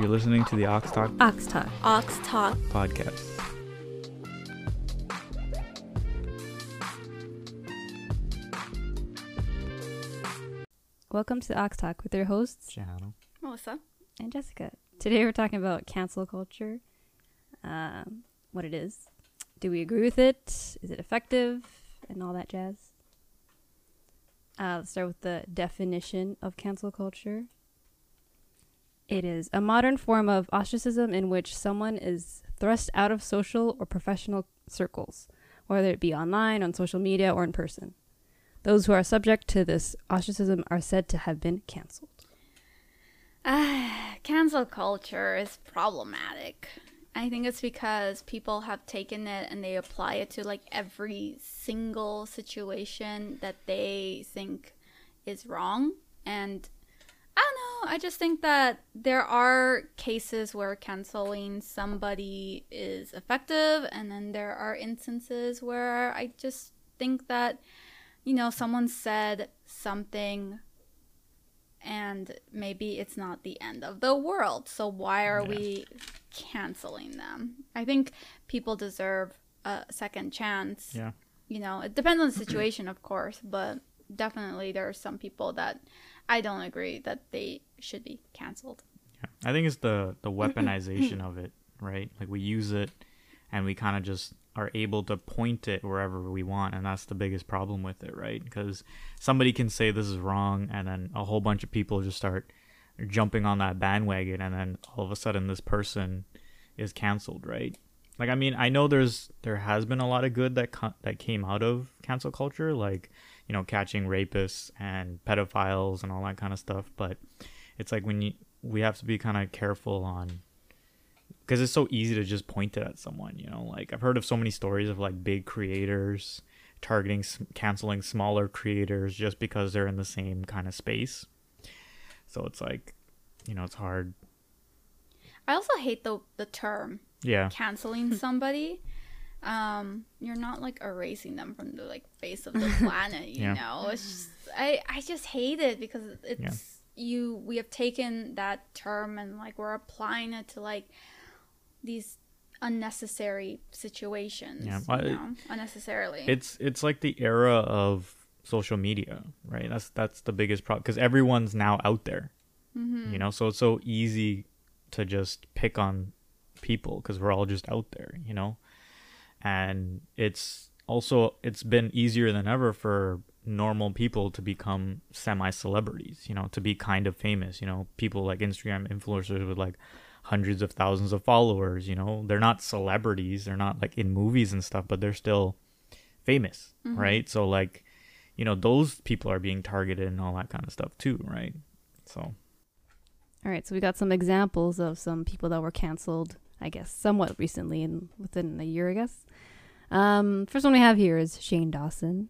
You're listening to the Awks Talk Awks Talk. Awks Talk. podcast. Welcome to the Awks Talk with your hosts Channel. Melissa. and Jessica. Today we're talking about cancel culture, um, what it is. Do we agree with it? Is it effective? And all that jazz. Uh, let's start with the definition of cancel culture. It is a modern form of ostracism in which someone is thrust out of social or professional circles, whether it be online, on social media, or in person. Those who are subject to this ostracism are said to have been canceled. Ah, cancel culture is problematic. I think it's because people have taken it and they apply it to like every single situation that they think is wrong. And I don't know, I just think that there are cases where canceling somebody is effective, and then there are instances where I just think that, you know, someone said something and maybe it's not the end of the world. So why are Yeah. we canceling them? I think people deserve a second chance. Yeah. You know, it depends on the situation, of course, but definitely there are some people that I don't agree that they should be canceled. Yeah. I think it's the the weaponization of it, right? Like we use it and we kind of just are able to point it wherever we want and that's the biggest problem with it, right? Because somebody can say this is wrong and then a whole bunch of people just start jumping on that bandwagon and then all of a sudden this person is canceled, right? Like I mean, I know there's there has been a lot of good that co- that came out of cancel culture like, you know, catching rapists and pedophiles and all that kind of stuff, but it's like when you we have to be kind of careful on because it's so easy to just point it at someone you know like i've heard of so many stories of like big creators targeting canceling smaller creators just because they're in the same kind of space so it's like you know it's hard I also hate the the term yeah canceling somebody. Um, you're not like erasing them from the like face of the planet, you Yeah. know. It's just I I just hate it because it's you we have taken that term and like we're applying it to like these unnecessary situations. Yeah, you well, it- know, unnecessarily. it's it's like the era of social media right that's that's the biggest problem because everyone's now out there Mm-hmm. you know so it's so easy to just pick on people because we're all just out there you know and it's also it's been easier than ever for normal people to become semi celebrities you know to be kind of famous you know people like instagram influencers with like hundreds of thousands of followers you know they're not celebrities they're not like in movies and stuff but they're still famous right so like you know those people are being targeted and all that kind of stuff too right so All right, so we got some examples of some people that were canceled, I guess, somewhat recently, and within a year, I guess. Um, first one we have here is Shane Dawson.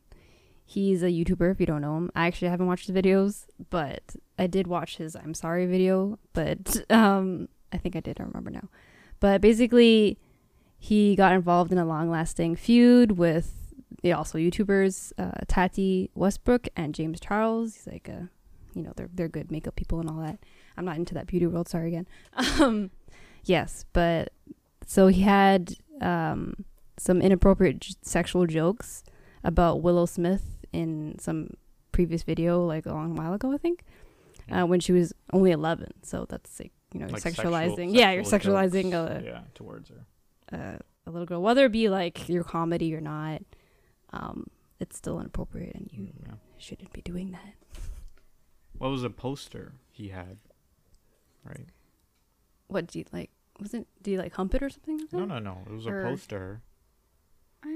He's a YouTuber. If you don't know him, I actually haven't watched the videos, but I did watch his "I'm Sorry" video. But um, I think I did. I remember now. But basically, he got involved in a long-lasting feud with yeah, also YouTubers uh, Tati Westbrook and James Charles. He's like a, you know, they're they're good makeup people and all that. I'm not into that beauty world. Sorry again. Um, yes, but so he had um, some inappropriate j- sexual jokes about Willow Smith in some previous video, like a long while ago, I think, uh, when she was only 11. So that's like you know Like sexualizing. sexual- yeah, you're sexualizing jokes, a, yeah towards her a a little girl, whether it be like your comedy or not. Um, it's still inappropriate, and you yeah. shouldn't be doing that. what was a poster he had right What do you like? Was it? Do you like hump it or something? like no no no it was a poster I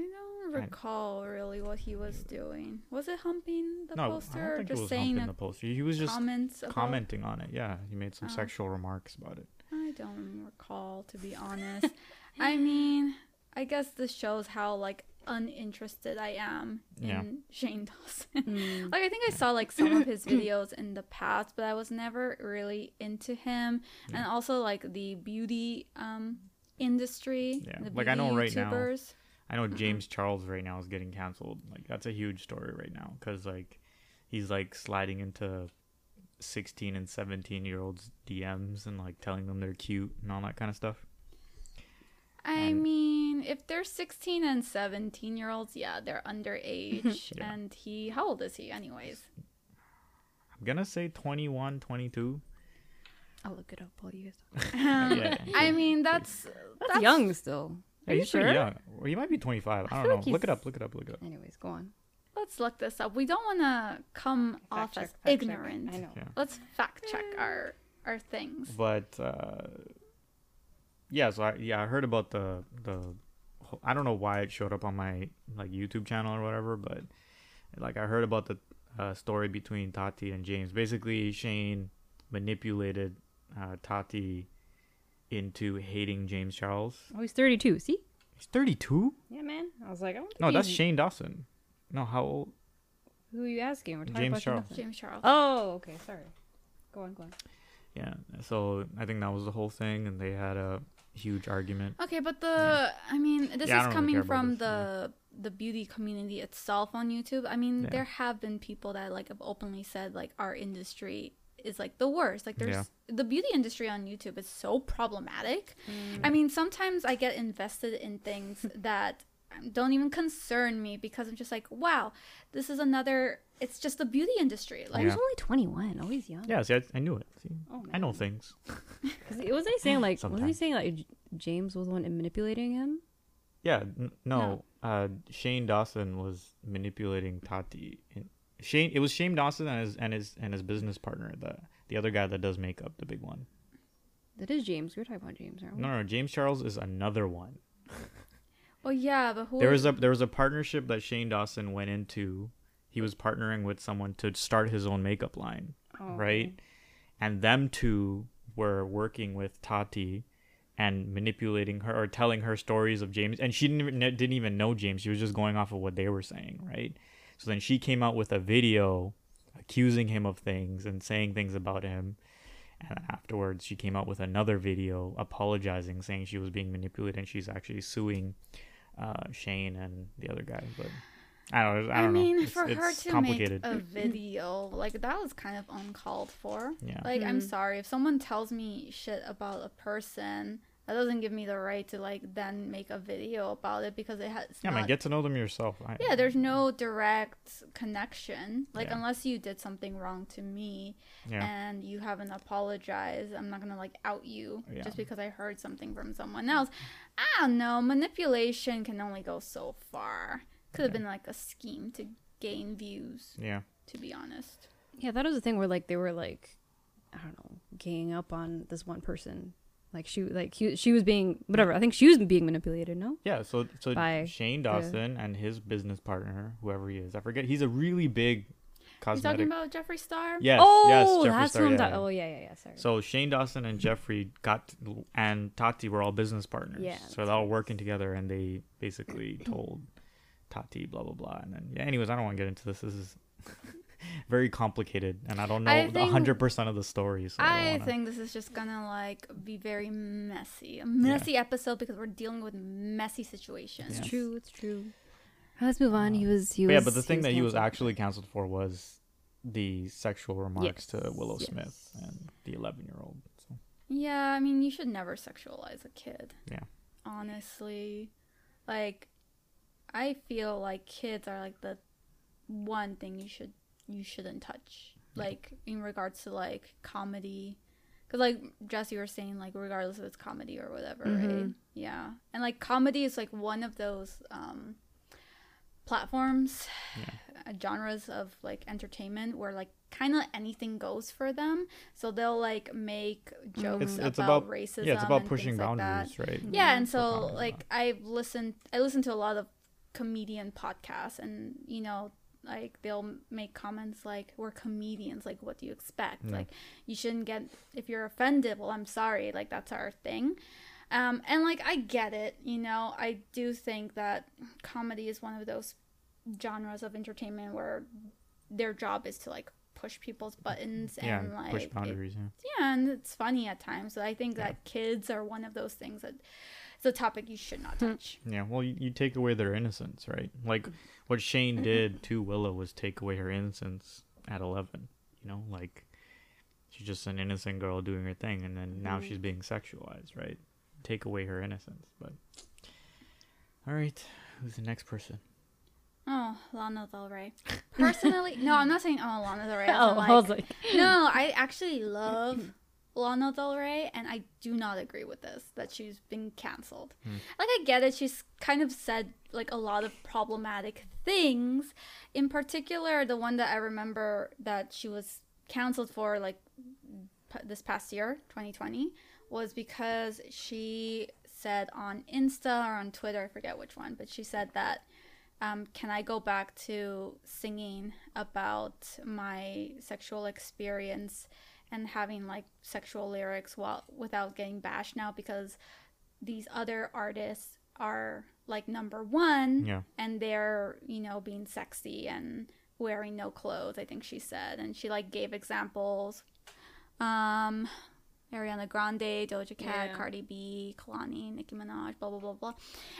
don't recall really what he was doing. Was it humping the no poster i or don't think it just was saying humping a the poster he was just comments about commenting on it yeah he made some Oh. sexual remarks about it I don't recall, to be honest. I mean, I guess this shows how like uninterested I am in Yeah. Shane Dawson. Mm. like I think I saw like some of his videos in the past, but I was never really into him. And also like the beauty um industry. Yeah. the Like, I know beauty right now- YouTubers. I know james charles right now is getting canceled like that's a huge story right now because like he's like sliding into 16 and 17 year olds DMs and like telling them they're cute and all that kind of stuff. I And- mean, if they're 16 and 17 year olds, yeah, they're underage. Yeah. And he, how old is he, anyways? I'm gonna say 21, 22. I'll look it up while you guys. Um, Yeah. I mean, that's, That's, young still. Yeah, Are you sure? young. Well, he might be 25. I I don't know. like look it up. Look it up. Look it up. Anyways, go on. Let's look this up. We don't want to come off Fact as check, fact check. ignorant. I know. Yeah. Let's fact check our our things. But uh, yeah, so I yeah I heard about the the I don't know why it showed up on my like YouTube channel or whatever, but like I heard about the uh, story between Tati and James. Basically, Shane manipulated uh, Tati into hating James Charles. Oh, he's 32. See? He's 32. Yeah, man. I was like, I don't No, that's he's- Shane Dawson. No, how old? Who are you asking? We're talking James about Charles. James Charles. Oh, okay. Sorry. Go on, go on. Yeah. So I think that was the whole thing, and they had a huge argument. Okay, but the I mean, this Yeah, is don't really coming from this, the the beauty community itself on YouTube. I mean, Yeah. there have been people that like have openly said like our industry is like the worst. Like there's Yeah. the beauty industry on YouTube is so problematic. Mm. I mean, sometimes I get invested in things that don't even concern me because I'm just like, wow, this is another. It's just the beauty industry. Like, he's Yeah. only 21. Oh, he's young. Yeah, see, I, I knew it. See, Oh. I know things. Was he, wasn't he saying like? Wasn't he saying like James was the one manipulating him? Yeah, n- no. Uh, Shane Dawson was manipulating Tati. And Shane, it was Shane Dawson and his and his and his business partner, the the other guy that does makeup, the big one. That is James. We were talking about James, aren't we? No, no, James Charles is another one. oh yeah, but who? There was a there was a partnership that Shane Dawson went into. He was partnering with someone to start his own makeup line, Oh, right? And them two were working with Tati and manipulating her or telling her stories of James and she didn't even, didn't even know James. She was just going off of what they were saying, right? So then she came out with a video accusing him of things and saying things about him. And afterwards, she came out with another video apologizing, saying she was being manipulated and she's actually suing uh, Shane and the other guy. But I don't, I I don't mean, know. It's, for her to complicated. make a video like that was kind of uncalled for. yeah. Like, I'm Mhm. sorry if someone tells me shit about a person, that doesn't give me the right to like then make a video about it because it has. yeah, man, not- get to know them yourself. I, yeah, there's no direct connection. Like, Yeah. unless you did something wrong to me Yeah. and you haven't apologized, I'm not gonna like out you Yeah. just because I heard something from someone else. I don't know. Manipulation can only go so far. Could have Yeah. been like a scheme to gain views, Yeah. to be honest. Yeah, that was the thing where like they were like, I don't know, ganging up on this one person. Like she like he, she was being whatever. I think she was being manipulated. No. Yeah, so so By Shane the- Dawson and his business partner, whoever he is, I forget. He's a really big You talking about Jeffree Star? Yes, oh, yes, Jeffree that's Star, who I'm yeah, talking. yeah. Oh yeah, yeah, yeah. Sorry. So Shane Dawson and Jeffree got and Tati were all business partners. Yeah, So they're all working together, and they basically told Tati blah blah blah, and then yeah. Anyways, I don't want to get into this. This is very complicated, and I don't know the think- hundred percent of the story. So I, I wanna, think this is just gonna like be very messy, a messy episode because we're dealing with messy situations. it's true. It's true. Let's move on. Uh, he was. He But was. yeah, but the thing that he was actually canceled for was the sexual remarks to Willow yes. Smith and the eleven-year-old. So Yeah, I mean, you should never sexualize a kid. Yeah. Honestly, like, I feel like kids are like the one thing you should you shouldn't touch. Like in regards to like comedy, because like Jess, you were saying like regardless if it's comedy or whatever, right? Mhm. Yeah, and like comedy is like one of those um platforms uh, genres of like entertainment where like kind of anything goes for them so they'll like make jokes It's- about, it's about- racism yeah, it's about pushing things like boundaries, right? yeah and so like i've listened i listen to a lot of comedian podcasts and you know like they'll make comments like we're comedians like what do you expect Yeah. like you shouldn't get if you're offended well i'm sorry like that's our thing um, and like i get it you know i do think that comedy is one of those genres of entertainment where their job is to like push people's buttons yeah, and and like push it- boundaries. yeah. yeah, and it's funny at times. So I think Yeah. that kids are one of those things that it's a topic you should not Hmm. touch. Yeah, well, you, you take away their innocence, right? Like what Shane did to Willow was take away her innocence at 11. You know, like she's just an innocent girl doing her thing, and then now she's being sexualized, right? Take away her innocence. But all right, who's the next person? Oh, Lana Del Rey. Personally, no, I'm not saying oh Lana Del Rey. as in, Oh, I was like, no, I actually love Lana Del Rey, and I do not agree with this that she's been canceled. Hmm. Like, I get it; she's kind of said like a lot of problematic things. In particular, the one that I remember that she was canceled for, like p- this past year, 2020, was because she said on Insta or on Twitter, I forget which one, but she said that um, can I go back to singing about my sexual experience and having like sexual lyrics while without getting bashed now because these other artists are like number one Yeah, and they're you know being sexy and wearing no clothes i think she said and she like gave examples. Um ariana grande doja cat Yeah. cardi b kehlani nicki minaj blah blah blah blah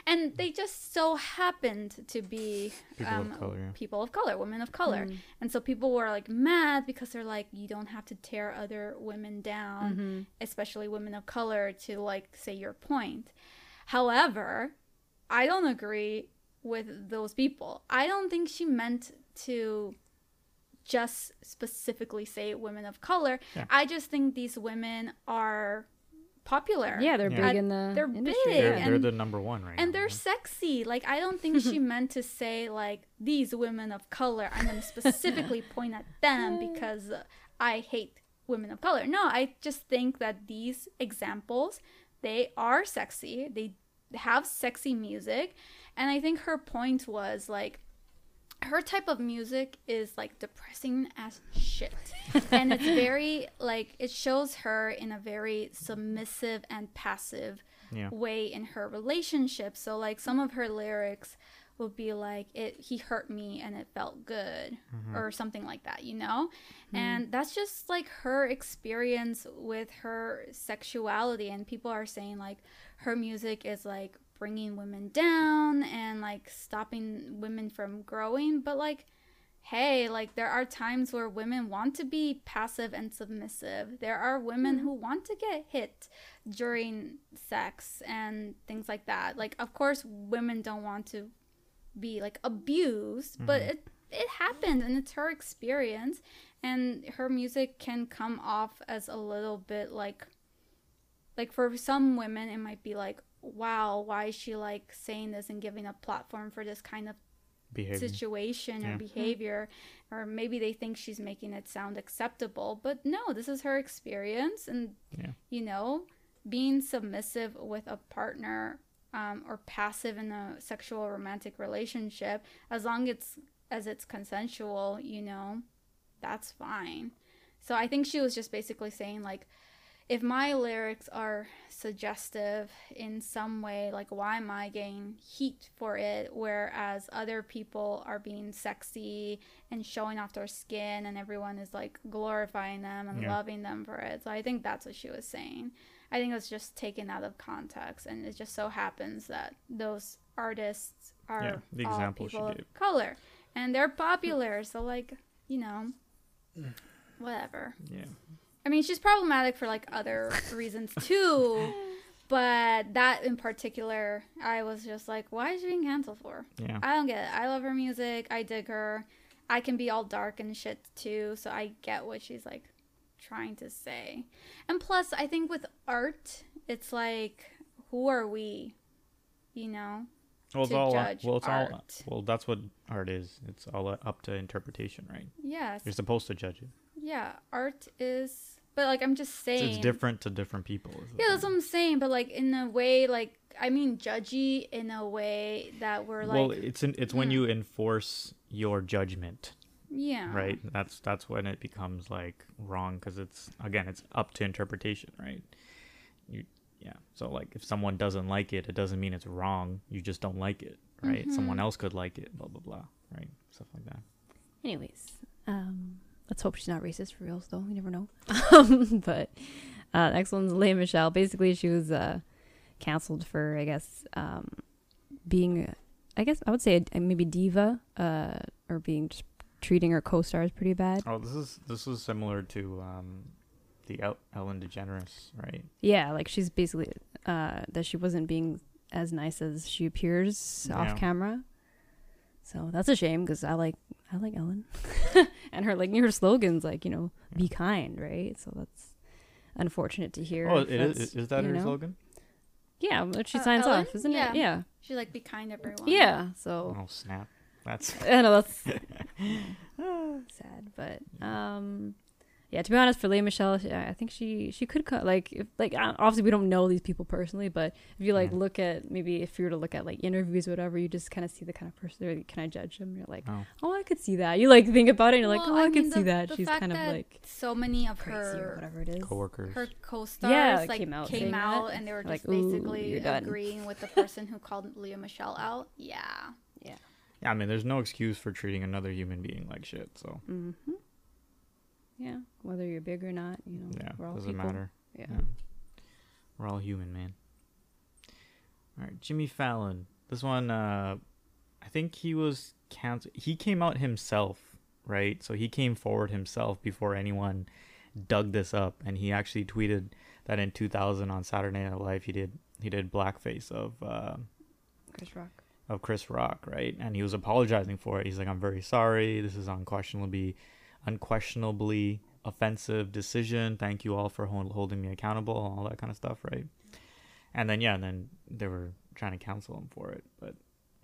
and they just so happened to be People of um, color, yeah. people of color women of color Mm. and so people were like mad because they're like you don't have to tear other women down Mhm. especially women of color, to like say your point. However, I don't agree with those people. I don't think she meant to just specifically say women of color. Yeah. I just think these women are popular. yeah, they're Yeah. big in the They're industry. big, they're, yeah. they're and- the number one right And now. they're yeah. sexy. Like I don't think she meant to say like these women of color. I'm going to specifically point at them because I hate women of color. No, I just think that these examples they are sexy. They have sexy music, and I think her point was like her type of music is like depressing as shit. and it's very like it shows her in a very submissive and passive yeah. way in her relationship. So like some of her lyrics would be like it he hurt me and it felt good Mm-hmm. or something like that, you know? And that's just like her experience with her sexuality and people are saying like her music is like bringing women down and like stopping women from growing, but like hey, like there are times where women want to be passive and submissive. There are women who want to get hit during sex and things like that. Like of course women don't want to be like abused, but Mhm. it it happened and it's her experience and her music can come off as a little bit like like for some women it might be like wow, why is she like saying this and giving a platform for this kind of Behavior. situation Yeah. or behavior or maybe they think she's making it sound acceptable but no this is her experience and Yeah. you know being submissive with a partner um, or passive in a sexual romantic relationship as long it's as it's consensual you know that's fine so i think she was just basically saying like if my lyrics are suggestive in some way, like why am I getting heat for it? Whereas other people are being sexy and showing off their skin, and everyone is like glorifying them and Yeah. loving them for it. So I think that's what she was saying. I think it was just taken out of context, and it just so happens that those artists are Yeah, the example she people of gave. color, and they're popular. So like you know, whatever. Yeah. I mean, she's problematic for like other reasons too, but that in particular, I was just like, why is she being canceled for? Yeah. I don't get it. I love her music. I dig her. I can be all dark and shit too, so I get what she's like trying to say. And plus, I think with art, it's like, who are we? You know? Well, it's to all judge well. It's all art. well. That's what art is. It's all up to interpretation, right? Yes. You're supposed to judge it. Yeah, art is. But like, I'm just saying. it's different to different people. is the Yeah, that's what I'm saying. But like in a way, like I mean, judgy in a way that we're like, well, it's in, it's when mm. you enforce your judgment, yeah, right? That's that's when it becomes like wrong because it's again it's up to interpretation, right? You yeah. So like if someone doesn't like it, it doesn't mean it's wrong. You just don't like it, right? Someone Mhm. else could like it, blah blah blah, right? Stuff like that. Anyways, um, let's hope she's not racist for reals, though. You never know. Um, but uh, next one's Lea Michele. Basically, she was uh, canceled for, I guess, um, being, I guess I would say a, maybe diva, uh, or being just treating her co-stars pretty bad. Oh, this is this is similar to um, the El- Ellen DeGeneres, right? Yeah, like she's basically uh, that she wasn't being as nice as she appears Yeah. off camera. So that's a shame because I like I like Ellen, and her like her slogans like you know be kind, right? So that's unfortunate to hear. Oh, if it is. Is that her know? slogan? Yeah, but she Uh, signs Ellen? off, isn't Yeah. it? Yeah, She like be kind to everyone. yeah. So Oh snap! That's I know that's sad, but um, yeah. To be honest, for Lea Michele, she, I think she she could cut like if like obviously we don't know these people personally, but if you like look at maybe if you were to look at like interviews or whatever, you just kind of see the kind of person. Or you kind of judge them. You're like, oh. oh, I could see that. You like think about it, and you're like, oh, I, I could mean, see the- that. She's fact kind of like So many of her whatever it is. coworkers. her co-stars Yeah, like came out came out and they were just "Ooh, basically agreeing with the person who called Lea Michele out. Yeah. Yeah, I mean, there's no excuse for treating another human being like shit. So Mm-hmm. Yeah, whether you're big or not, you know, yeah, we're all doesn't people. matter. Yeah. Yeah. We're all human, man. All right, Jimmy Fallon. This one, uh, I think he was canceled. He came out himself, right? So he came forward himself before anyone dug this up, and he actually tweeted that in 2000 on Saturday Night Live he did he did blackface of uh, Chris Rock. of Chris Rock, right? And he was apologizing for it. He's like, "I'm very sorry. This is unquestionably, unquestionably offensive decision. Thank you all for hol- holding me accountable, all that kind of stuff, right?" And then yeah, and then they were trying to counsel him for it, but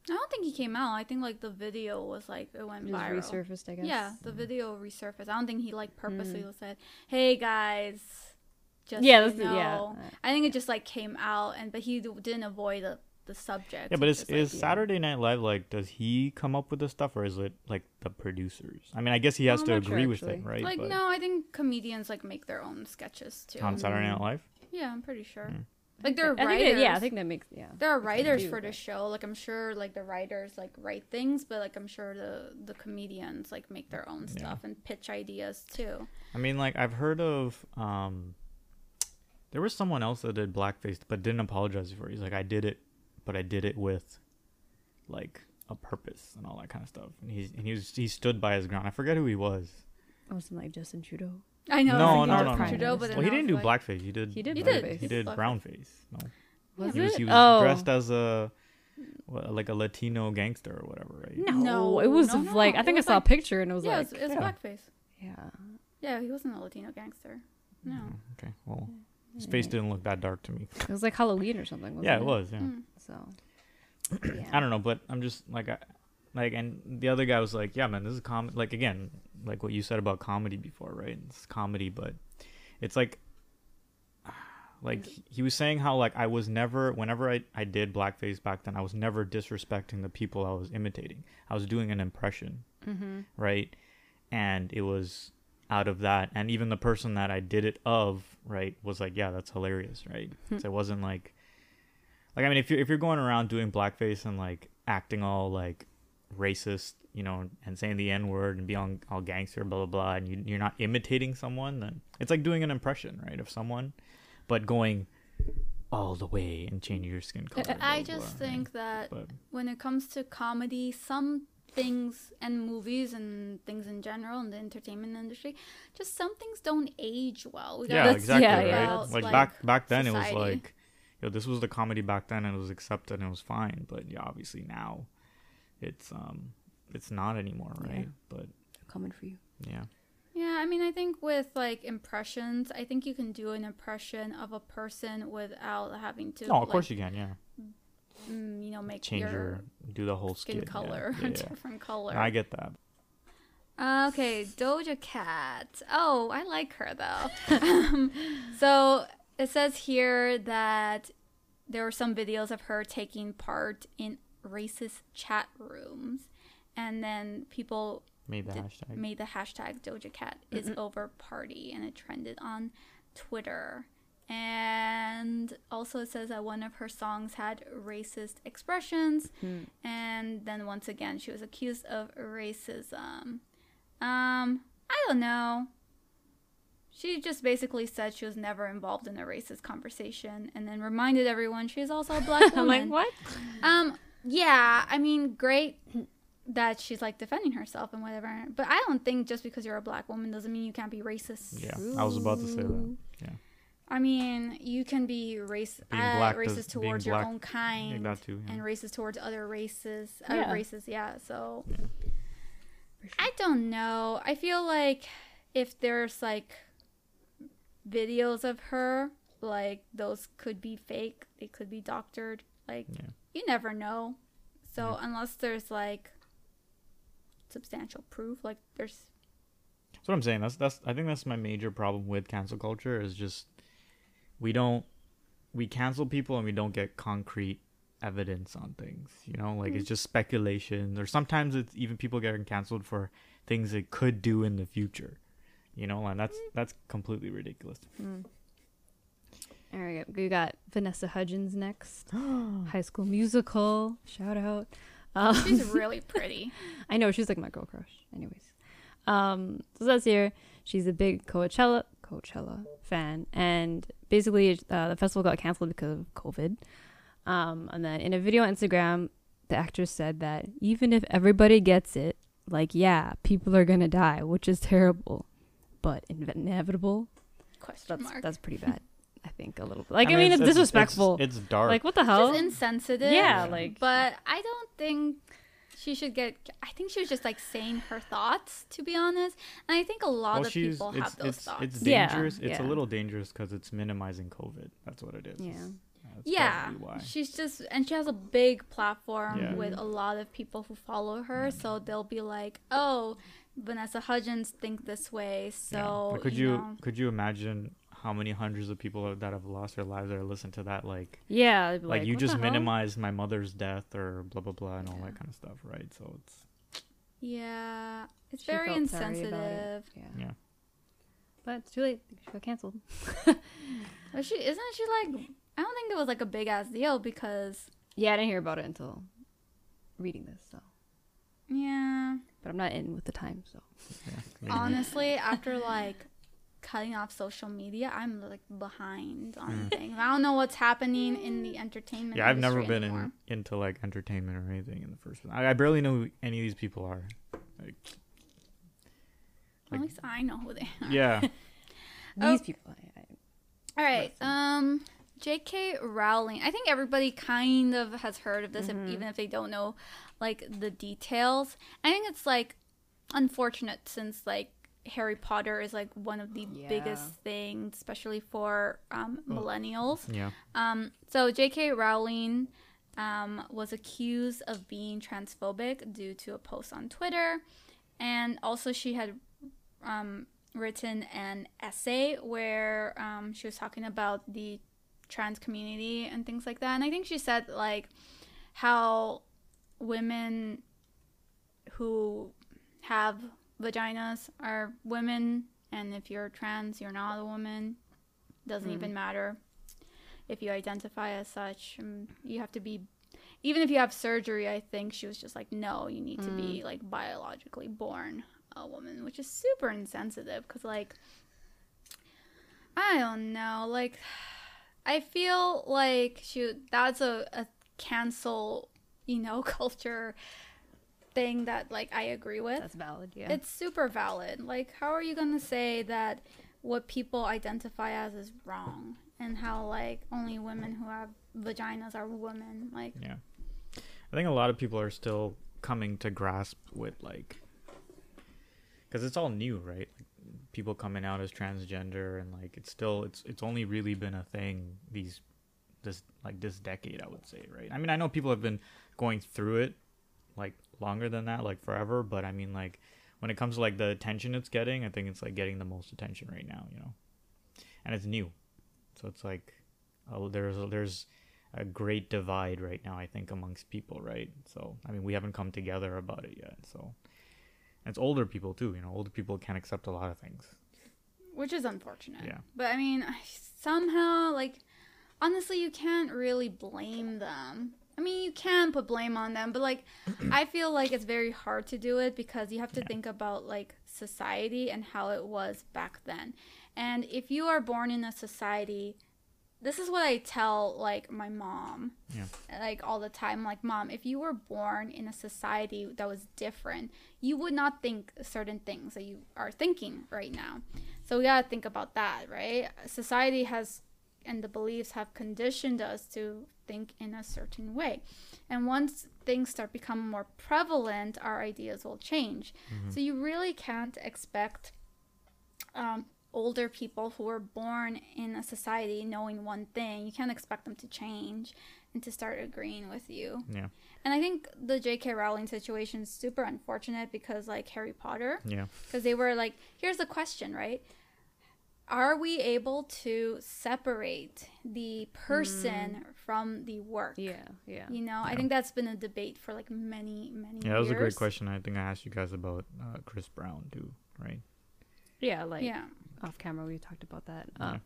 I don't think he came out. I think like the video was like it went It viral. resurfaced, I guess. Yeah, the video resurfaced. I don't think he like purposely Mm. said, "Hey guys, just yeah, so you the, yeah. I think it just like came out, and but he d- didn't avoid the the subject. yeah, but He is just, like, is. Saturday Night Live like? Does he come up with the stuff, or is it like the producers? I mean, I guess he has I'm to not sure, agree with it, right? like But no, I think comedians like make their own sketches too. on Saturday Night Live. Yeah, I'm pretty sure. Mm. Like there are I writers. think that, yeah, I think that makes yeah. there are writers do, for the but- show. Like I'm sure like the writers like write things, but like I'm sure the the comedians like make their own Yeah. stuff and pitch ideas too. I mean, like I've heard of. um There was someone else that did blackface, but didn't apologize for it. He's like, I did it, but I did it with, like, a purpose and all that kind of stuff. And he's and he was he stood by his ground. I forget who he was. Wasn't like Justin Trudeau. I know. No, I no, no, no. Trudeau, but Well, Well, he didn't do like, blackface. He did. He did He blackface. did. He did Blackface. brown face. No, Was he was it? he was oh. dressed as a what, like a Latino gangster or whatever, right? No, No, it was no, no, like I think I saw like- a picture and it was Yeah, like it was, it was yeah. blackface. yeah. Yeah, he wasn't a Latino gangster. No. Mm, Okay. Well, his face didn't look that dark to me. It was like Halloween or something. Wasn't Yeah, it was. Yeah. Mm. So I don't know, but I'm just like, I, like, and the other guy was like, "Yeah, man, this is com like again, like what you said about comedy before, right? It's comedy, but it's like, like he was saying how like I was never, whenever I I did blackface back then, I was never disrespecting the people I was imitating. I was doing an impression, Mm-hmm. right? And it was out of that, and even the person that I did it of, right, was like, "Yeah, that's hilarious," right? Hmm. so it wasn't like like I mean, if you're if you're going around doing blackface and like acting all like racist, you know, and saying the n word and being all, all gangster, blah blah blah, and you, you're not imitating someone, then it's like doing an impression, right, of someone, but going all the way and changing your skin color. I blah, just blah, right? think that But when it comes to comedy, some things and movies and things in general in the entertainment industry, just some things don't age well. We yeah, that's- exactly, yeah, right. yeah, like, like, back back then, it was society. like, yo, this was the comedy back then, and it was accepted and it was fine. But yeah, obviously now, it's um, it's not anymore, right? Yeah. But coming for you. yeah. Yeah, I mean, I think with like impressions, I think you can do an impression of a person without having to. No, of like, course you can. Yeah, mm, you know, make change your, your, do the whole skin yeah, color Yeah, a yeah. different color. I get that. Okay, Doja Cat. Oh, I like her though. um, so it says here that there were some videos of her taking part in racist chat rooms, and then people Made the did- hashtag. made the hashtag Doja Cat is over party, and it trended on Twitter. And also, it says that one of her songs had racist expressions, and then once again, she was accused of racism. Um, I don't know. She just basically said she was never involved in a racist conversation, and then reminded everyone she's also a black woman. I'm like, what? Um, yeah, I mean, great. that she's like defending herself and whatever. But I don't think just because you're a black woman doesn't mean you can't be racist. Yeah, I was about to say that. Yeah, I mean, you can be race uh, black racist does- towards your black- own kind that too. Yeah. and racist towards other races. Uh, Yeah. races, yeah. So Yeah. Sure. I don't know. I feel like if there's like videos of her, like those could be fake. They could be doctored. Like Yeah. you never know. So Yeah. unless there's like substantial proof, like there's That's what I'm saying. That's that's I think that's my major problem with cancel culture is just we don't we cancel people and we don't get concrete evidence on things. You know, like it's just speculation or sometimes it's even people getting canceled for things they could do in the future. You know, and that's that's completely ridiculous. Mm. All right, we got Vanessa Hudgens next. High School Musical. Shout out. Um, she's really pretty. I know she's like my girl crush. Anyways, um, so that's here. She's a big Coachella Coachella fan, and basically uh, the festival got canceled because of COVID. Um, and then in a video on Instagram, the actress said that even if everybody gets it, like yeah, people are gonna die, which is terrible, but inevitable. Question That's mark. that's pretty bad. I think a little. Bit. Like I mean, it's, disrespectful. It's, it's dark. like what the hell? Just insensitive. Yeah, like- But I don't think she should get. I think she was just like saying her thoughts, to be honest. And I think a lot well, of people it's have those it's, thoughts. it's Yeah, dangerous. It's a little dangerous because it's minimizing COVID. That's what it is. Yeah. That's yeah, why. she's just and she has a big platform Yeah. with a lot of people who follow her. So they'll be like, "Oh, Vanessa Hudgens think this way." So But could you, you know, could you imagine how many hundreds of people that have lost their lives that listen to that like yeah, they'd like, you just the minimized my mother's death or blah blah blah and all Yeah. that kind of stuff, right? So it's yeah, it's She very felt it. insensitive. Yeah. yeah. But it's too late. She got canceled. But she isn't she like? I don't think it was like a big ass deal because Yeah, I didn't hear about it until reading this. So, yeah, but I'm not in with the time. So, yeah. Honestly, after like cutting off social media, I'm like behind on things. I don't know what's happening in the entertainment. Mm. yeah, I've never been in, into like entertainment or anything in the first place. I, I barely know who any of these people are. Like, At least I know who they are. yeah, Oh. these people. I, I, All right. Um, J.K. Rowling. I think everybody kind of has heard of this, if, even if they don't know like the details. I think it's like unfortunate since like Harry Potter is like one of the Yeah. biggest things, especially for um, millennials. yeah. Um, so J.K. Rowling um, was accused of being transphobic due to a post on Twitter, and also she had um, written an essay where um, she was talking about the trans community and things like that. And I think she said like how women who have vaginas are women, and if you're trans, you're not a woman. Doesn't Mm. even matter if you identify as such. Um, you have to be, even if you have surgery. I think she was just like, no, you need to be like biologically born a woman, which is super insensitive because like, I don't know, like, I feel like she that's a, a cancel, you know, culture thing that like I agree with. that's valid. Yeah. It's super valid. Like, how are you gonna say that what people identify as is wrong, and how like only women who have vaginas are women? Like, Yeah. I think a lot of people are still coming to grasp with like cuz it's all new, right? Like, people coming out as transgender and like it's still it's it's only really been a thing these this like this decade, I would say, right? I mean, I know people have been going through it like longer than that, like forever, but I mean like when it comes to like the attention it's getting, I think it's like getting the most attention right now, you know. And it's new. So it's like oh, there's there's a great divide right now, I think, amongst people, right? So, I mean, we haven't come together about it yet. So, and it's older people too. You know, older people can't accept a lot of things. which is unfortunate. Yeah. But I mean, somehow, like, honestly, you can't really blame them. I mean, you can put blame on them, but like, I feel like it's very hard to do it because you have to Yeah. think about like society and how it was back then. And if you are born in a society this is what I tell like my mom. Yeah. Like all the time like mom, if you were born in a society that was different, you would not think certain things that you are thinking right now. So we got to think about that, right? Society has and the beliefs have conditioned us to think in a certain way. And once things start becoming more prevalent, our ideas will change. So you really can't expect um, older people who were born in a society knowing one thing, you can't expect them to change and to start agreeing with you. Yeah. And I think the J.K. Rowling situation is super unfortunate because, like Harry Potter, Yeah. because they were like, here's the question, right? Are we able to separate the person from the work? Yeah, yeah. You know, I think that's been a debate for like many, many Yeah, that was a great question. I think I asked you guys about uh, Chris Brown too, right? Yeah, like yeah. off camera we talked about that. Yeah. Uh,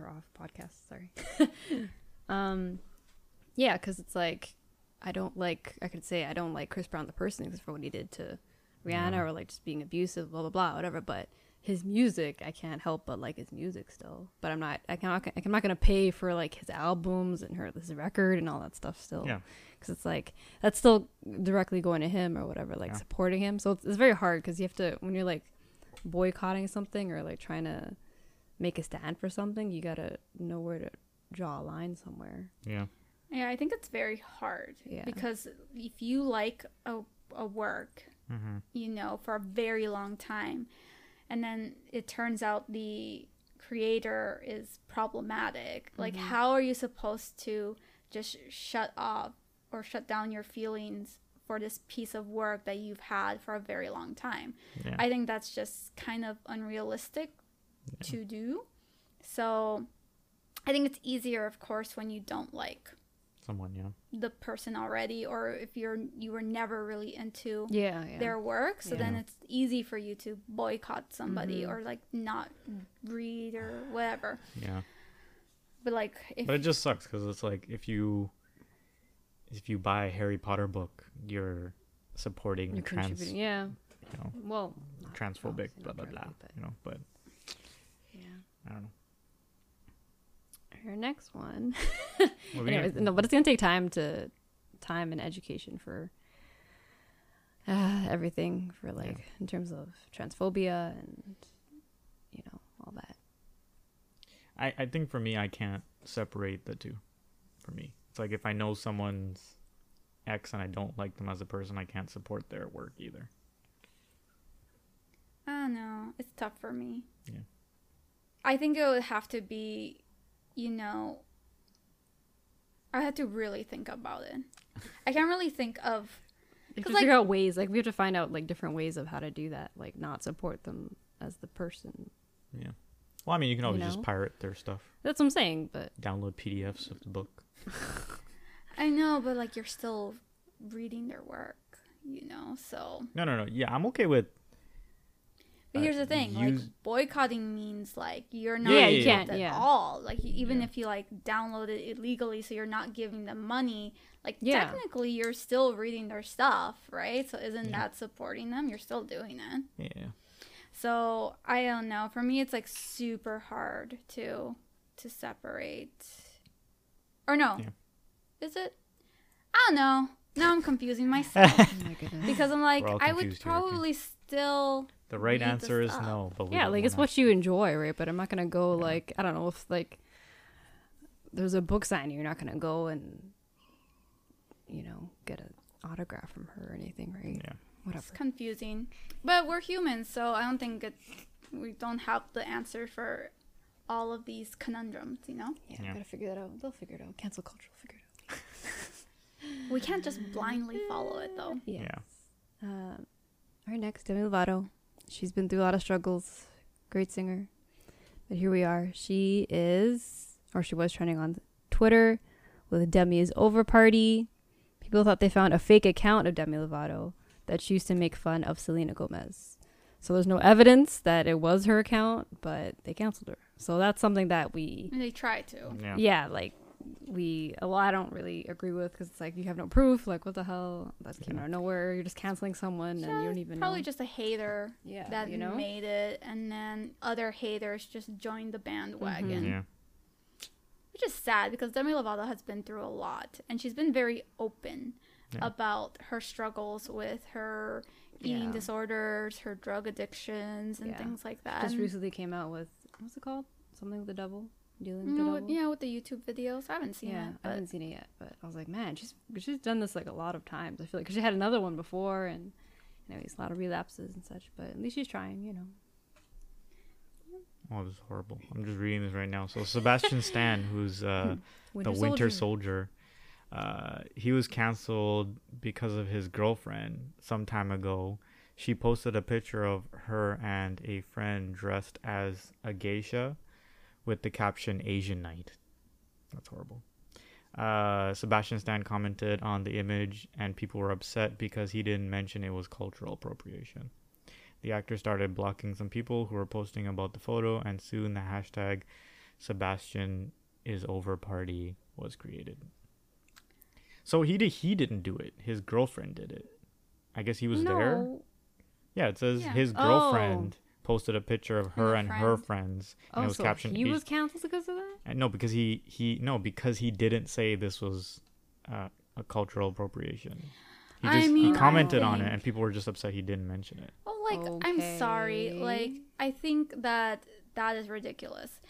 or off podcast, sorry. um yeah, cuz it's like I don't like I could say I don't like Chris Brown the person because for what he did to Rihanna Yeah. or like just being abusive blah blah blah whatever, but his music I can't help but like his music still. But I'm not I cannot I'm not going to pay for like his albums and her his record and all that stuff still. Yeah. Cuz it's like that's still directly going to him or whatever like Yeah. supporting him. So it's, it's very hard cuz you have to when you're like boycotting something or like trying to make a stand for something, you gotta know where to draw a line somewhere. Yeah. Yeah, I think it's very hard Yeah. because if you like a, a work, Mm-hmm. you know, for a very long time, and then it turns out the creator is problematic, like, Mm-hmm. how are you supposed to just shut off or shut down your feelings for this piece of work that you've had for a very long time? Yeah. I think that's just kind of unrealistic to do. So I think it's easier, of course, when you don't like Someone, yeah. the person already or if you're you were never really into Yeah, yeah. their work so then it's easy for you to boycott somebody Mhm. or like not read or whatever Yeah. but like if But it just sucks because it's like if you if you buy a Harry Potter book, you're supporting You're trans. Yeah. you know, Well, transphobic, obviously blah blah blah. but You know, but yeah. I don't know. Our next one. What were you Anyways, no, but it's gonna take time to time and education for uh, everything for like in terms of transphobia and you know all that. I, I think for me, I can't separate the two. For me, it's like if I know someone's X and I don't like them as a person, I can't support their work either. i don't know it's tough for me Yeah. i think it would have to be you know i had to really think about it i can't really think of You have 'Cause, to like- figure out ways. Like we have to find out like different ways of how to do that. Like not support them as the person. Yeah. Well, I mean, you can always know? just pirate their stuff, That's what I'm saying. But download PDFs of the book. i know but like you're still reading their work you know so No, no, no. Yeah, I'm okay with. But here's the thing, like boycotting means like you're not Yeah, you can't, at yeah. all. Like even Yeah. if you like download it illegally, so you're not giving them money. Like Yeah. technically, you're still reading their stuff, right? So isn't Yeah. that supporting them? You're still doing it. Yeah. So I don't know. For me, it's like super hard to to separate. Or no, Yeah. is it? I don't know. Now I'm confusing myself oh my because I'm like I would confused here, okay? probably still. The right Read answer is stuff. no. But yeah, like it's wanna- what you enjoy, right? But I'm not gonna go Yeah. like I don't know if like there's a book signing, you're not gonna go and you know get an autograph from her or anything, right? Yeah. Whatever. It's confusing. But we're humans, so I don't think it's, we don't have the answer for all of these conundrums, you know? Yeah, Yeah. gotta figure that out. They'll figure it out. Cancel culture will figure it out. We can't just blindly follow it though. Yeah. Um, all right, next Demi Lovato. She's been through a lot of struggles. Great singer, but here we are. She is, or she was trending on Twitter with Demi is over party. People thought they found a fake account of Demi Lovato that she used to make fun of Selena Gomez. So there's no evidence that it was her account, but they canceled her. So that's something that we And they try to. Yeah. yeah, like we well i don't really agree with because it's like you have no proof like what the hell that came Yeah. out of nowhere you're just canceling someone and you don't even Probably know just a hater yeah that you know made it and then other haters just joined the bandwagon. Mhm. Yeah. which is sad because Demi Lovato has been through a lot and she's been very open Yeah. about her struggles with her eating Yeah. disorders, her drug addictions, and Yeah. things like that. Just recently came out with what's it called? Something with the devil. Dealing with the yeah, with the YouTube videos, I haven't seen yeah, it, I haven't seen it yet, but I was like, man, she's she's done this like a lot of times. I feel like 'cause she had another one before, and anyways, a lot of relapses and such. But at least she's trying, you know. Oh, this is horrible. I'm just reading this right now. So Sebastian Stan, who's uh, the Winter Soldier, uh, he was canceled because of his girlfriend some time ago. She posted a picture of her and a friend dressed as a geisha with the caption Asian Night. That's horrible. Uh, Sebastian Stan commented on the image, and people were upset because he didn't mention it was cultural appropriation. The actor started blocking some people who were posting about the photo, and soon the hashtag Sebastian is over party was created. So he did. He didn't do it. His girlfriend did it. I guess he was there. Yeah, it says Yeah. his Oh. girlfriend posted a picture of her her and her friend. friends, and Oh, it was so captioned. he was canceled because of that. and no, because he he no because he didn't say this was uh, a cultural appropriation. He I just mean, he commented on it, and people were just upset he didn't mention it. Oh, like I'm sorry, like I think that that is ridiculous.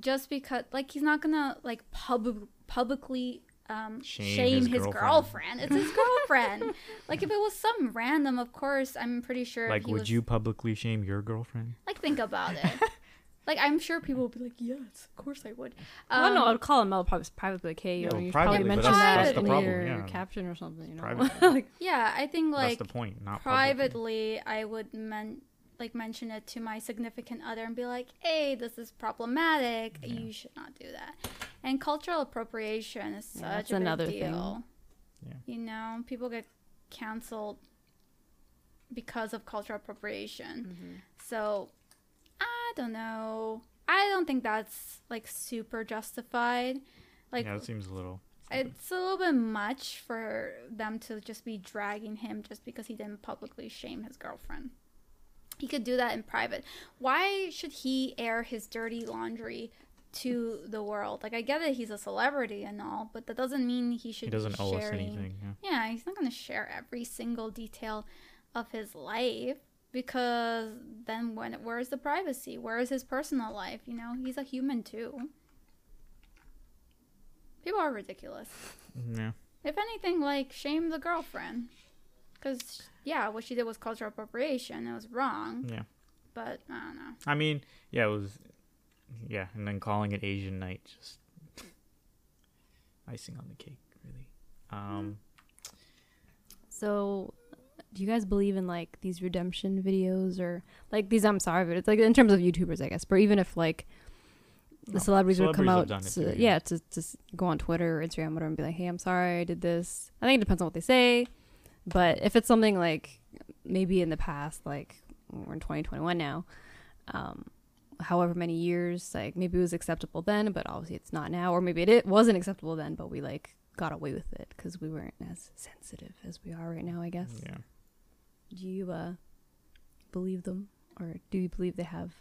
Just because, like, he's not gonna like pub- publicly um, Shame shame, his his, girlfriend. girlfriend. It's his girlfriend. like, if it was some random, of course, I'm pretty sure. Like, he would was, you publicly shame your girlfriend? like think about it? like, I'm sure people would be like, "Yes, of course I would." well, Um, no, I'd call him out probably privately. Like, hey, you Yeah, know, well, you should privately, probably but mention that's- that that's in your yeah. caption or something. You know, Privately. like Yeah, I think like That's the point. Not publicly. privately I would men like mention it to my significant other and be like, "Hey, this is problematic. Yeah. You should not do that." And cultural appropriation is Yeah, such that's a big another thing. deal. Yeah. You know, people get canceled because of cultural appropriation. Mm-hmm. So, I don't know. I don't think that's like super justified. Like yeah, it seems a little. stupid. it's a little bit much for them to just be dragging him just because he didn't publicly shame his girlfriend. He could do that in private. Why should he air his dirty laundry to the world? Like I get that he's a celebrity and all, but that doesn't mean he should he doesn't owe us anything. Yeah. Yeah, he's not going to share every single detail of his life because then when where's the privacy? Where is his personal life? You know, he's a human too. People are ridiculous. Mm, yeah. If anything, like shame the girlfriend, because yeah, what she did was cultural appropriation. It was wrong, Yeah. but I don't know. I mean, yeah, it was. Yeah, and then calling it Asian Night just icing on the cake, really. Um, So, do you guys believe in like these redemption videos or like these? I'm sorry, but it's like in terms of YouTubers, I guess. But even if like the No, celebrities would come out, to, too, yeah, yeah. to just go on Twitter or Instagram, whatever, and be like, "Hey, I'm sorry, I did this." I think it depends on what they say. But if it's something like maybe in the past, like we're in 2021 now, um, however many years, like maybe it was acceptable then, but obviously it's not now, or maybe it, wasn't acceptable then, but we like got away with it because we weren't as sensitive as we are right now, I guess. yeah. Do you uh believe them, or do you believe they have?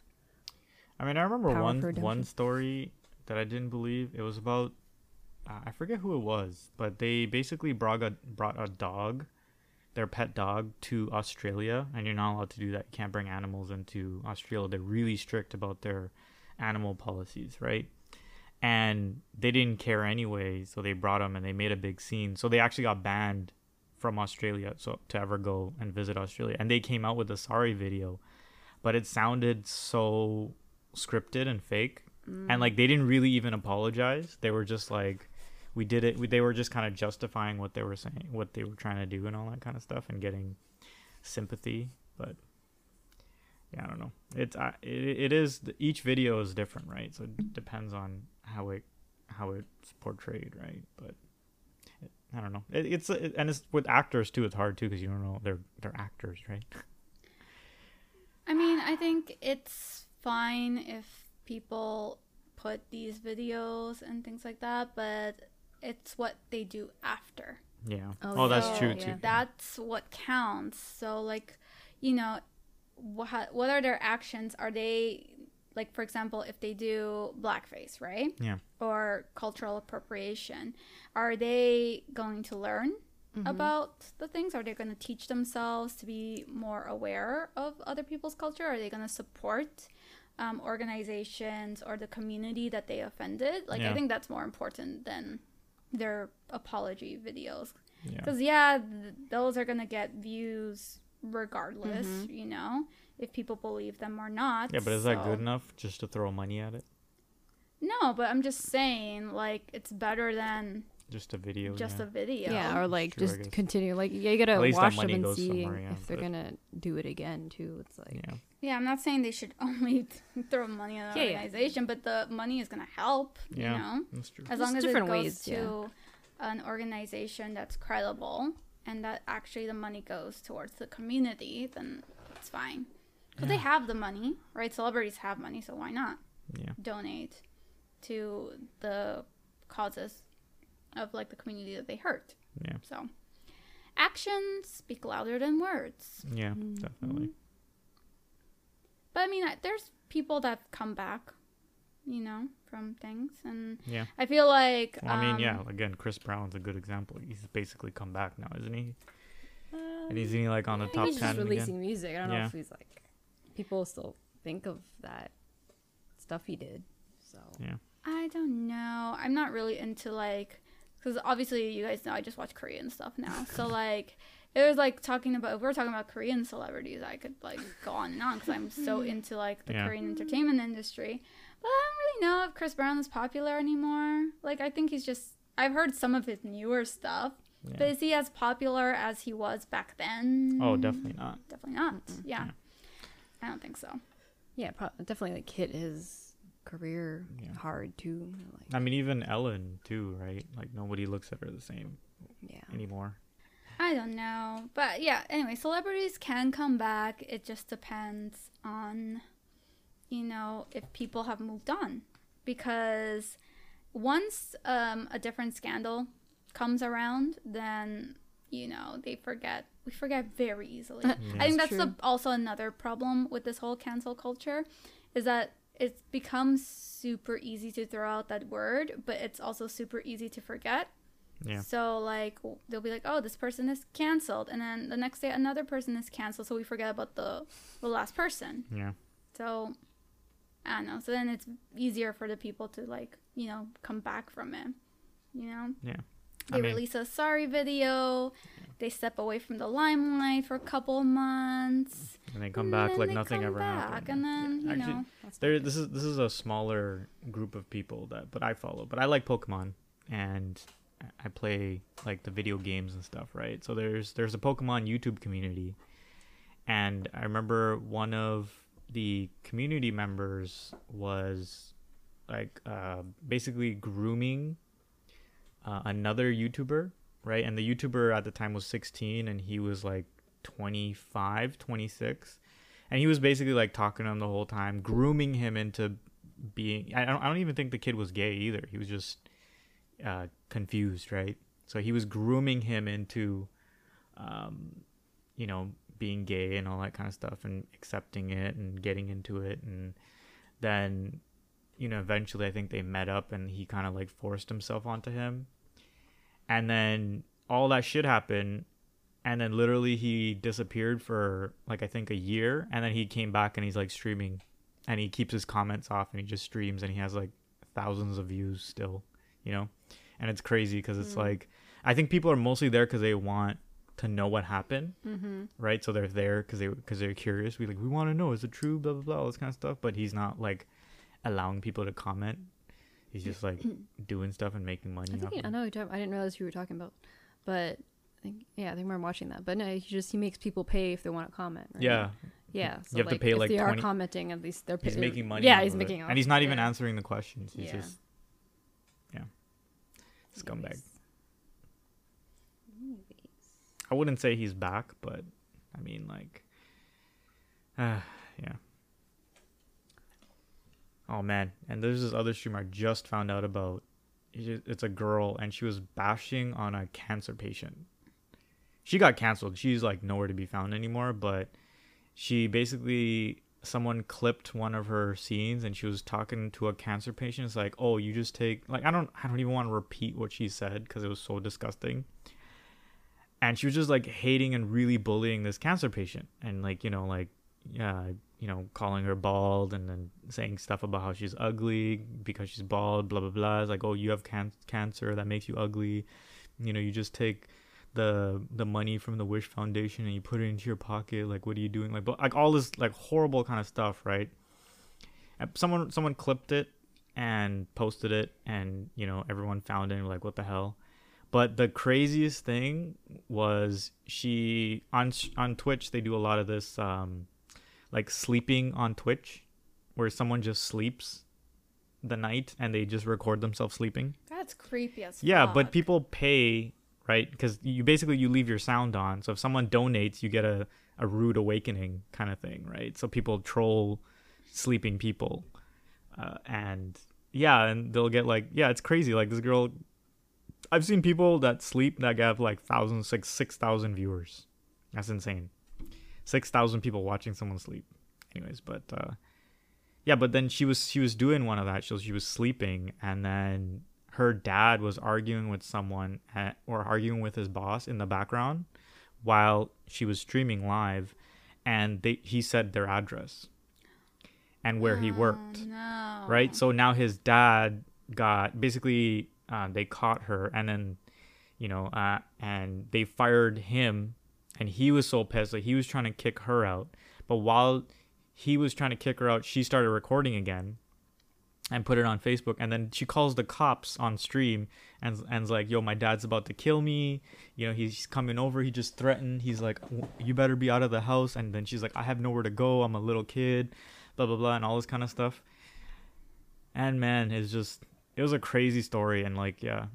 I mean, I remember one one story that I didn't believe. It was about uh, I forget who it was, but they basically brought a brought a dog, their pet dog, to Australia, and you're not allowed to do that. You can't bring animals into Australia. They're really strict about their animal policies, right? And they didn't care anyway, so they brought them and they made a big scene. So they actually got banned from Australia, so to ever go and visit Australia. And they came out with a sorry video, but it sounded so scripted and fake and mm. like they didn't really even apologize they were just like we did it we, they were just kind of justifying what they were saying what they were trying to do and all that kind of stuff and getting sympathy but yeah i don't know. It's I it, it is each video is different right? So it depends on how it how it's portrayed right? But it, i don't know. It, it's it, and it's with actors too it's hard too because you don't know they're they're actors right? I mean, I think it's fine if people put these videos and things like that, but it's what they do after. yeah Oh, oh, that's true yeah. too That's what counts. So, like, you know, what what are their actions? Are they like for example, if they do blackface, right? Yeah. Or cultural appropriation, are they going to learn about the things? Are they going to teach themselves to be more aware of other people's culture? Are they going to support um, organizations or the community that they offended? Like, I think that's more important than their apology videos. Because, yeah, th- those are going to get views regardless, mm-hmm. you know, if people believe them or not. Yeah, but is that good enough just to throw money at it? No, but I'm just saying, like, it's better than Just a video. just yeah. a video. Yeah, or like True, just continue. Like yeah, you gotta At least watch them and see yeah, if they're but- gonna do it again too. It's like Yeah. Yeah, I'm not saying they should only throw money at an Yeah, yeah. organization, but the money is gonna help. Yeah. You know, That's true. as Just long as it different goes ways, to yeah. an organization that's credible and that actually the money goes towards the community, then it's fine. Because they have the money, right? Celebrities have money, so why not Yeah. donate to the causes of like the community that they hurt? Yeah. So, actions speak louder than words. Yeah. Mm-hmm. Definitely. But I mean, I- there's people that come back, you know, from things, and Yeah. I feel like. Well, I mean, um, yeah. Again, Chris Brown's a good example. He's basically come back now, isn't he? Um, And isn't he like on the I think top he's ten just releasing again? music. I don't know if he's like people still think of that stuff he did. So Yeah. I don't know. I'm not really into like, because obviously you guys know I just watch Korean stuff now. So like, it was like talking about if we're talking about Korean celebrities, I could like go on and on because I'm so into like the Yeah. Korean entertainment industry. But I don't really know if Chris Brown is popular anymore. Like I think he's just. I've heard some of his newer stuff, Yeah. but is he as popular as he was back then? Oh, definitely not. Definitely not. Mm-mm. Yeah. Yeah. I don't think so. yeah, pro- definitely like hit his career Yeah. hard too. Like I mean, even Ellen too, right? Like nobody looks at her the same yeah, anymore. I don't know. But yeah, anyway, celebrities can come back. It just depends on, you know, if people have moved on. Because once um, a different scandal comes around, then, you know, they forget. We forget very easily. I think that's the, also another problem with this whole cancel culture is that it becomes super easy to throw out that word, but it's also super easy to forget. Yeah. So like they'll be like, "Oh, this person is canceled," and then the next day another person is canceled, so we forget about the the last person. Yeah. So I don't know. So then it's easier for the people to like you know come back from it. You know, Yeah. They I mean, release a sorry video. They step away from the limelight for a couple of months. and they come and back like nothing come ever back, happened. And then Yeah. you Actually, know, There, this is this is a smaller group of people that, but I follow. But I like Pokemon, and I play like the video games and stuff, right? So there's there's a Pokemon YouTube community, and I remember one of the community members was like uh, basically grooming uh, another YouTuber, right? And the YouTuber at the time was 16, and he was like 25, 26 and he was basically like talking to him the whole time, grooming him into being. I don't. I don't even think the kid was gay either. He was just uh, confused, right? So he was grooming him into, um, you know, being gay and all that kind of stuff, and accepting it and getting into it, and then, you know, eventually I think they met up, and he kind of like forced himself onto him, and then all that shit happened and then literally he disappeared for like I think a year, and then he came back and he's like streaming, and he keeps his comments off and he just streams and he has like thousands of views still, you know, and it's crazy because it's Mm. like I think people are mostly there because they want to know what happened, Mm-hmm. right? So they're there because they because they're curious. We like we want to know is it true, blah blah blah, all this kind of stuff. But he's not like allowing people to comment. He's just like doing stuff and making money. I think. I know. I didn't realize who you were talking about, but I think yeah, I think I'm watching that. But no, he just he makes people pay if they want to comment. Right? Yeah, yeah. So have to like, pay, if like, they 20 are commenting, at least they're he's making money. Yeah, he's it. making, and he's not even yeah. answering the questions. He's Yeah. just yeah, scumbag. Anyways. Anyways. I wouldn't say he's back, but I mean, like, uh, yeah. Oh man, and there's this other streamer I just found out about. It's a girl, and she was bashing on a cancer patient. She got canceled. She's like nowhere to be found anymore. But she basically someone clipped one of her scenes and she was talking to a cancer patient. It's like, oh, you just take like I don't I don't even want to repeat what she said because it was so disgusting. And she was just like hating and really bullying this cancer patient and like you know like yeah you know calling her bald and then saying stuff about how she's ugly because she's bald blah blah blah. It's like oh you have can- cancer that makes you ugly. You know you just take the the money from the Wish Foundation and you put it into your pocket. Like, what are you doing? Like, but like all this like horrible kind of stuff, right? Someone someone clipped it and posted it, and you know everyone found it. And like, what the hell? But the craziest thing was she on on Twitch. They do a lot of this, um, like sleeping on Twitch, where someone just sleeps the night and they just record themselves sleeping. That's creepy as Yeah, fuck. but people pay right because you basically you leave your sound on. So if someone donates, you get a a rude awakening kind of thing, right? So people troll sleeping people, uh, and yeah, and they'll get like yeah, it's crazy. Like this girl, I've seen people that sleep that have like thousands, six six thousand viewers. That's insane. Six thousand people watching someone sleep. Anyways, but uh, yeah, but then she was she was doing one of that. So she was sleeping, and then her dad was arguing with someone at, or arguing with his boss in the background while she was streaming live and they he said their address and where he worked Oh, no. right so now his dad got basically uh, they caught her and then you know uh, and they fired him and he was so pissed like he was trying to kick her out but while he was trying to kick her out she started recording again and put it on Facebook. And then she calls the cops on stream and and's like, "Yo, my dad's about to kill me. You know, he's coming over. He just threatened. He's like, you better be out of the house." And then she's like, "I have nowhere to go. I'm a little kid." Blah blah blah, and all this kind of stuff. And man, it's just it was a crazy story. And like, yeah.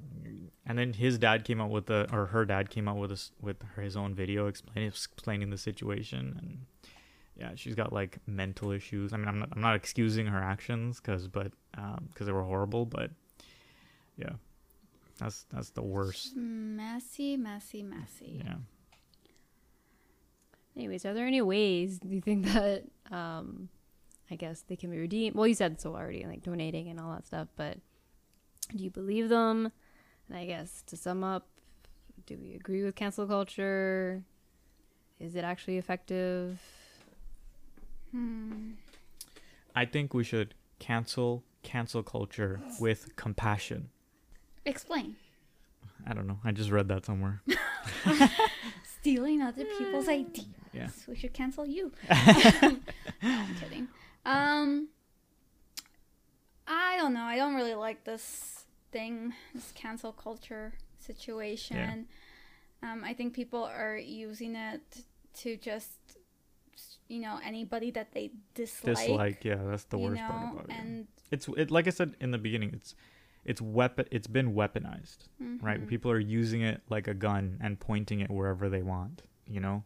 And then his dad came out with the, or her dad came out with us with his own video explaining explaining the situation and yeah, she's got like mental issues. I mean, I'm not, I'm not excusing her actions because, but because they were horrible, but yeah, that's that's the worst. Messy, messy, messy. Yeah. Anyways, are there any ways do you think that um I guess they can be redeemed? Well, you said so already, like donating and all that stuff, but do you believe them? And I guess to sum up, do we agree with cancel culture? Is it actually effective? Hmm. I think we should cancel cancel culture with compassion. Explain. I don't know. I just read that somewhere. Stealing other people's ideas. Yeah. We should cancel you. no, I'm kidding. Um, I don't know. I don't really like this thing, this cancel culture situation. Um, I think people are using it to just, you know, anybody that they dislike. Dislike, yeah, that's the worst part about it. and It's it like I said in the beginning. It's it's weapon. It's been weaponized. right? mhm. People are using it like a gun and pointing it wherever they want, you know?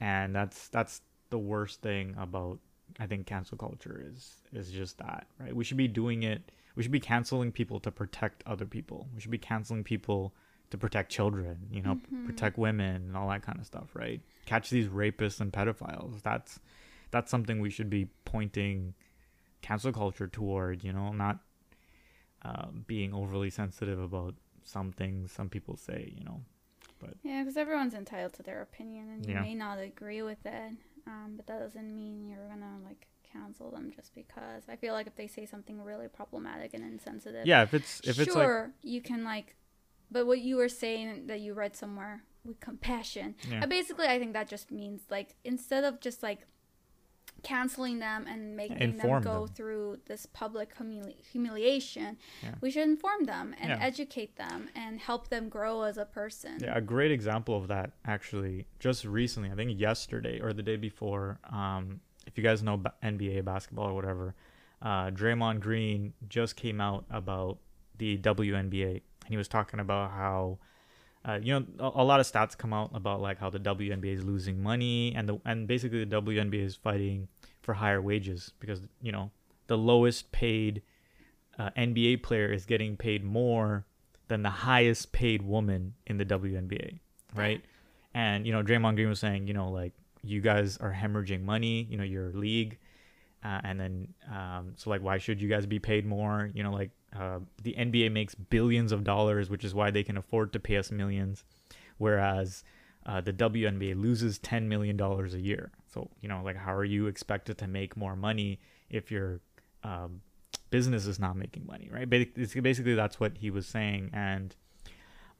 And that's that's the worst thing about I think cancel culture is is just that, right? We should be doing it we should be canceling people to protect other people. We should be canceling people to protect children, you know, Mhm. protect women and all that kind of stuff, right? Catch these rapists and pedophiles. That's that's something we should be pointing cancel culture toward, you know, not uh, being overly sensitive about some things some people say, you know. But yeah, because everyone's entitled to their opinion, and you Yeah. may not agree with it, um, but that doesn't mean you're gonna like cancel them just because. I feel like if they say something really problematic and insensitive, Yeah, if it's if it's like sure you can like, but what you were saying that you read somewhere with compassion, yeah, basically, I think that just means like instead of just like canceling them and making Inform them go them. through this public humili- humiliation, Yeah. we should inform them and Yeah. educate them and help them grow as a person. yeah, a great example of that actually just recently, I think yesterday or the day before, um if you guys know ba- NBA basketball or whatever, uh Draymond Green just came out about the WNBA and he was talking about how uh, you know, a, a lot of stats come out about like how the WNBA is losing money, and the and basically the WNBA is fighting for higher wages because you know the lowest paid uh, NBA player is getting paid more than the highest paid woman in the WNBA, right? And you know, Draymond Green was saying, you know, like you guys are hemorrhaging money, you know, your league, uh, and then um, so like why should you guys be paid more you know like uh, the nba makes billions of dollars which is why they can afford to pay us millions whereas uh, the WNBA loses ten million dollars a year. So you know, like, how are you expected to make more money if your um, business is not making money, right? Basically, basically that's what he was saying, and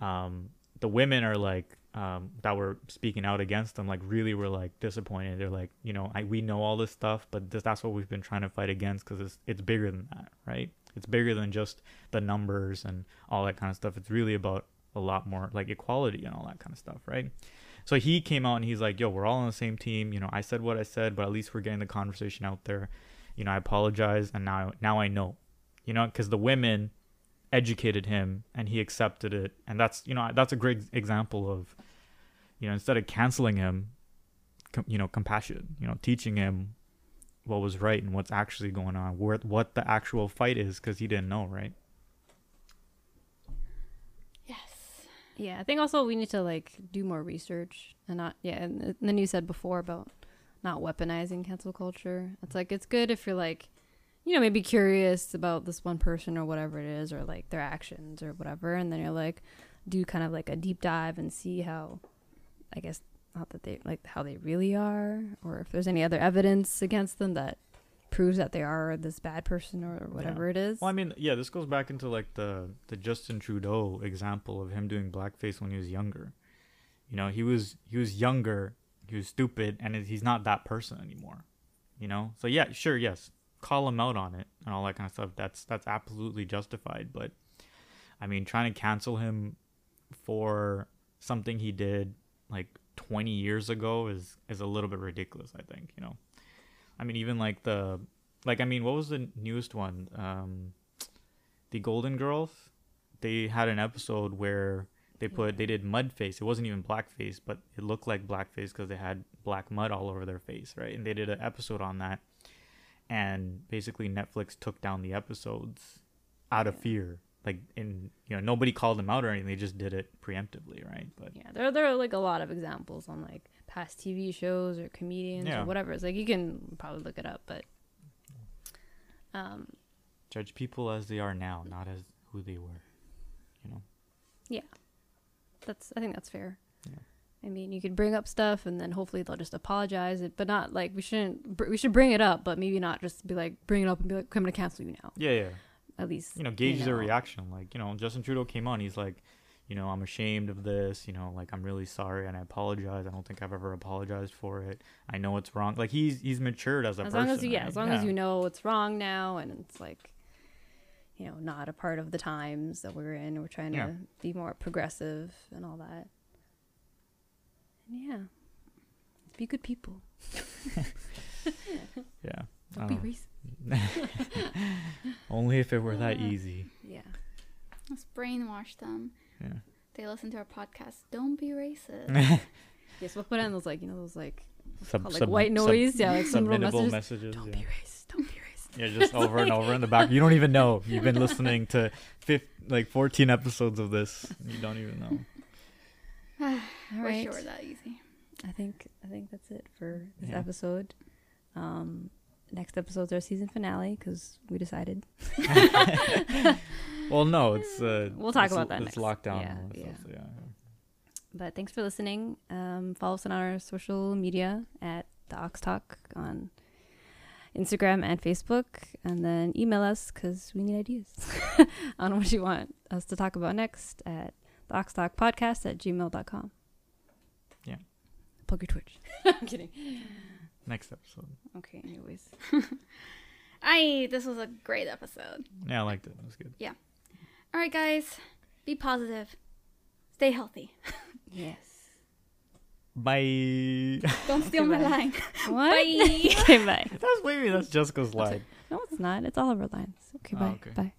um, the women are like um, that were speaking out against them, like really were like disappointed. They're like, you know, I we know all this stuff, but this, that's what we've been trying to fight against because it's it's bigger than that, right? It's bigger than just the numbers and all that kind of stuff. It's really about a lot more like equality and all that kind of stuff, right? So he came out and he's like, "Yo, we're all on the same team. You know, I said what I said, but at least we're getting the conversation out there. You know, I apologize, and now now I know. You know, because the women educated him and he accepted it, and that's you know that's a great example of, you know, instead of canceling him, com- you know, compassion. You know, teaching him what was right and what's actually going on, where what the actual fight is, because he didn't know, right? Yes. Yeah, I think also we need to like do more research and not yeah. And, and then you said before about not weaponizing cancel culture. It's like it's good if you're like, you know, maybe curious about this one person or whatever it is, or like their actions or whatever, and then you're like, do kind of like a deep dive and see how, I guess not that they like how they really are, or if there's any other evidence against them that proves that they are this bad person or whatever Yeah. it is. Well, I mean, yeah, this goes back into like the the Justin Trudeau example of him doing blackface when he was younger. You know, he was he was younger, he was stupid, and he's not that person anymore. You know, so yeah, sure, yes, call him out on it and all that kind of stuff. That's that's absolutely justified. But I mean, trying to cancel him for something he did like 20 years ago is is a little bit ridiculous. I think you know. I mean, even like the like I mean, what was the newest one? Um, the Golden Girls. They had an episode where they put they did mud face. It wasn't even blackface, but it looked like blackface because they had black mud all over their face, right? And they did an episode on that, and basically Netflix took down the episodes out of fear. Like in you know nobody called them out or anything. They just did it preemptively, right? But Yeah, there there are like a lot of examples on like past TV shows or comedians Yeah. or whatever. It's like you can probably look it up, but um, judge people as they are now, not as who they were. You know. Yeah, that's I think that's fair. Yeah. I mean, you could bring up stuff and then hopefully they'll just apologize it, but not like we shouldn't. br- We should bring it up, but maybe not just be like bring it up and be like, "I'm gonna cancel you now." Yeah, yeah. At least you know gauge their know. reaction like you know justin trudeau came on he's like you know i'm ashamed of this you know like i'm really sorry and i apologize i don't think i've ever apologized for it i know it's wrong like he's he's matured as a As person long as you, yeah, right? as long as you know it's wrong now and it's like, you know, not a part of the times that we're in. We're trying Yeah. to be more progressive and all that. And yeah, be good people. yeah Don't be don't know. racist. only if it were that easy Yeah. Let's brainwash them. yeah They listen to our podcast. Don't be racist. Yes, we'll put in those like you know those like Sub- called, like sub- white sub- noise. yeah, like some little subliminal messages. messages Don't yeah. be racist. Don't be racist. yeah just over and over in the back you don't even know you've been listening to fifth, like 14 episodes of this you don't even know All Wish right. it were that easy. I think I think that's it for this Yeah. episode. Um, next episode's our season finale because we decided. well no it's uh We'll talk it's, about that it's next. lockdown Yeah, and yeah. so yeah But thanks for listening. Um, follow us on our social media at the Awks Talk on Instagram and Facebook, and then email us because we need ideas on what you want us to talk about next at the Awks Talk Podcast at gmail.com. Yeah. Plug your Twitch. I'm kidding. next episode Okay, anyways. I this was a great episode. yeah i liked it it was good Yeah. All right, guys, be positive. Stay healthy. Yes. Bye. Don't steal my line. What? Bye. okay, bye. That's maybe that's Jessica's line. No, it's not. It's all of our lines. Okay, Oh, bye. okay. Bye.